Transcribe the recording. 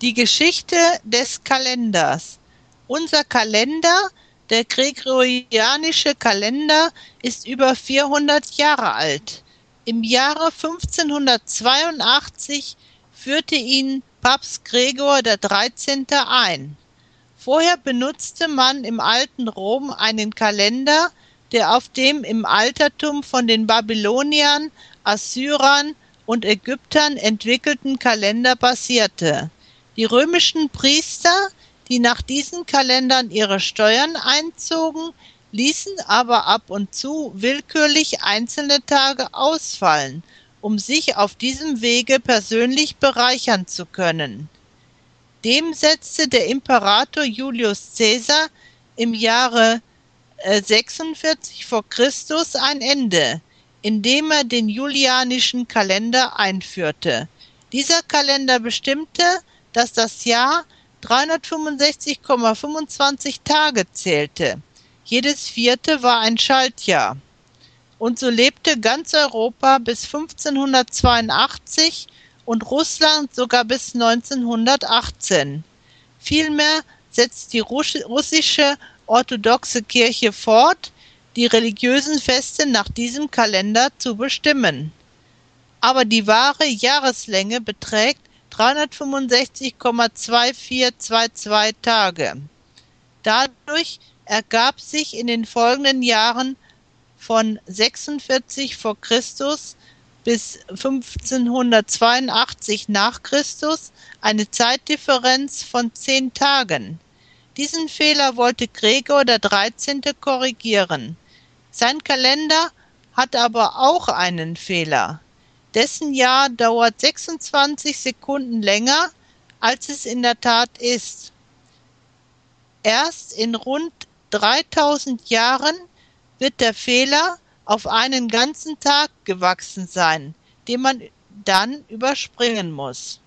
Die Geschichte des Kalenders. Unser Kalender, der gregorianische Kalender, ist über 400 Jahre alt. Im Jahre 1582 führte ihn Papst Gregor XIII. ein. Vorher benutzte man im alten Rom einen Kalender, der auf dem im Altertum von den Babyloniern, Assyrern und Ägyptern entwickelten Kalender basierte. Die römischen Priester, die nach diesen Kalendern ihre Steuern einzogen, ließen aber ab und zu willkürlich einzelne Tage ausfallen, um sich auf diesem Wege persönlich bereichern zu können. Dem setzte der Imperator Julius Caesar im Jahre 46 äh, vor Christus ein Ende, indem er den julianischen Kalender einführte. Dieser Kalender bestimmte, dass das Jahr 365,25 Tage zählte. Jedes vierte war ein Schaltjahr. Und so lebte ganz Europa bis 1582 und Russland sogar bis 1918. Vielmehr setzt die russische orthodoxe Kirche fort, die religiösen Feste nach diesem Kalender zu bestimmen. Aber die wahre Jahreslänge beträgt 365,2422 Tage. Dadurch ergab sich in den folgenden Jahren von 46 vor Christus bis 1582 nach Christus eine Zeitdifferenz von zehn Tagen. Diesen Fehler wollte Gregor der 13. korrigieren. Sein Kalender hat aber auch einen Fehler. Dessen Jahr dauert 26 Sekunden länger, als es in der Tat ist. Erst in rund 3000 Jahren wird der Fehler auf einen ganzen Tag gewachsen sein, den man dann überspringen muss.